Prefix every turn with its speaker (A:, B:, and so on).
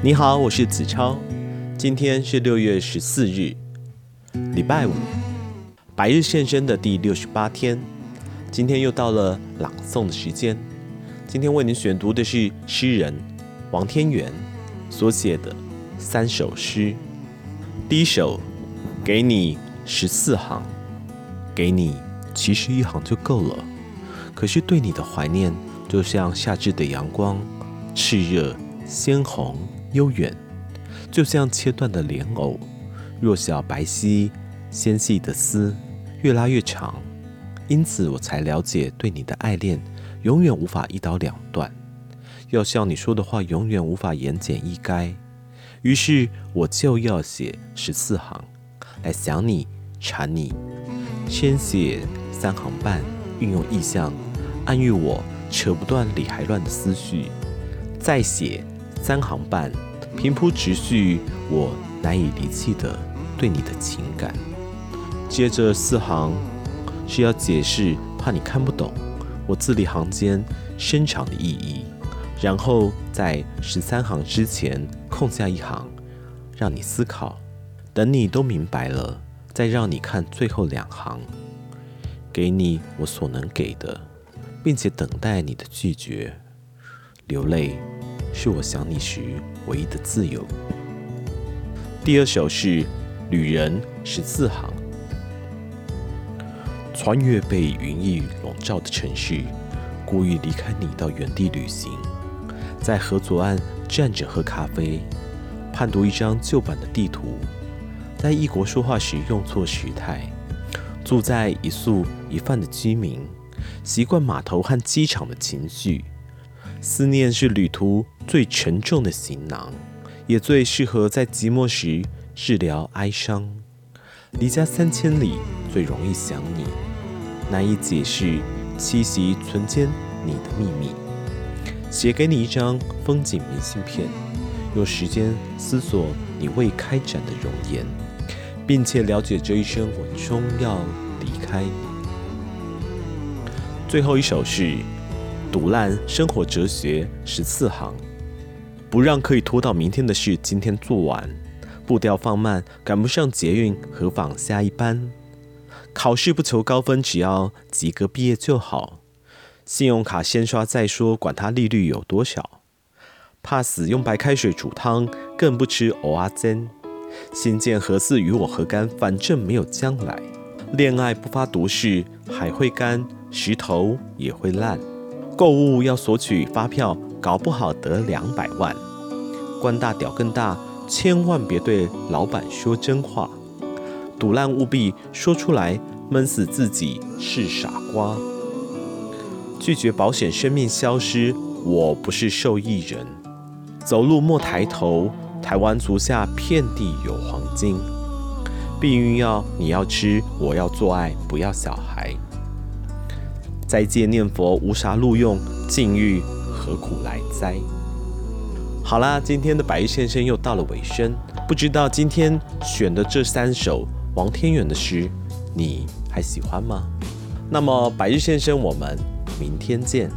A: 你好，我是子超，今天是六月十四日，礼拜五，白日献身的第六十八天，今天又到了朗诵的时间。今天为您选读的是诗人王天元所写的三首诗。第一首，给你十四行，给你其实一行就够了，可是对你的怀念，就像夏至的阳光，炽热鲜红。悠远，就像切断的莲藕，弱小白皙，纤细的丝越拉越长，因此我才了解，对你的爱恋永远无法一刀两断，要像你说的话，永远无法言简意赅。于是我就要写十四行，来想你、馋你，先写三行半，运用意象，暗喻我扯不断理还乱的思绪，再写。三行半，平铺直叙我难以离弃的对你的情感。接着四行是要解释，怕你看不懂我字里行间深长的意义。然后在十三行之前空下一行，让你思考。等你都明白了，再让你看最后两行，给你我所能给的，并且等待你的拒绝。流泪。是我想你时唯一的自由。第二首是《旅人》十四行，穿越被云翳笼罩的城市，故意离开你到原地旅行，在河左岸站着喝咖啡，判读一张旧版的地图，在异国说话时用错时态，住在一宿一饭的居民，习惯码头和机场的情绪。思念是旅途最沉重的行囊，也最适合在寂寞时治疗哀伤。离家三千里，最容易想你，难以解释七夕存间你的秘密。写给你一张风景明信片，用时间思索你未开展的容颜，并且了解这一生我终要离开你。最后一首是。赌烂生活哲学十四行，不让可以拖到明天的事今天做完，步调放慢，赶不上捷运，何妨下一班？考试不求高分，只要及格毕业就好。信用卡先刷再说，管它利率有多少。怕死用白开水煮汤，更不吃蚵仔煎。新建何似与我何干？反正没有将来。恋爱不发毒誓，海会干，石头也会烂。购物要索取发票，搞不好得两百万。官大屌更大，千万别对老板说真话。赌烂务必说出来，闷死自己是傻瓜。拒绝保险，生命消失，我不是受益人。走路莫抬头，台湾足下遍地有黄金。避孕药你要吃，我要做爱，不要小孩。斋戒念佛无啥路用，禁欲何苦来哉？好啦，今天的白日先生又到了尾声，不知道今天选的这三首王天远的诗，你还喜欢吗？那么白日先生，我们明天见。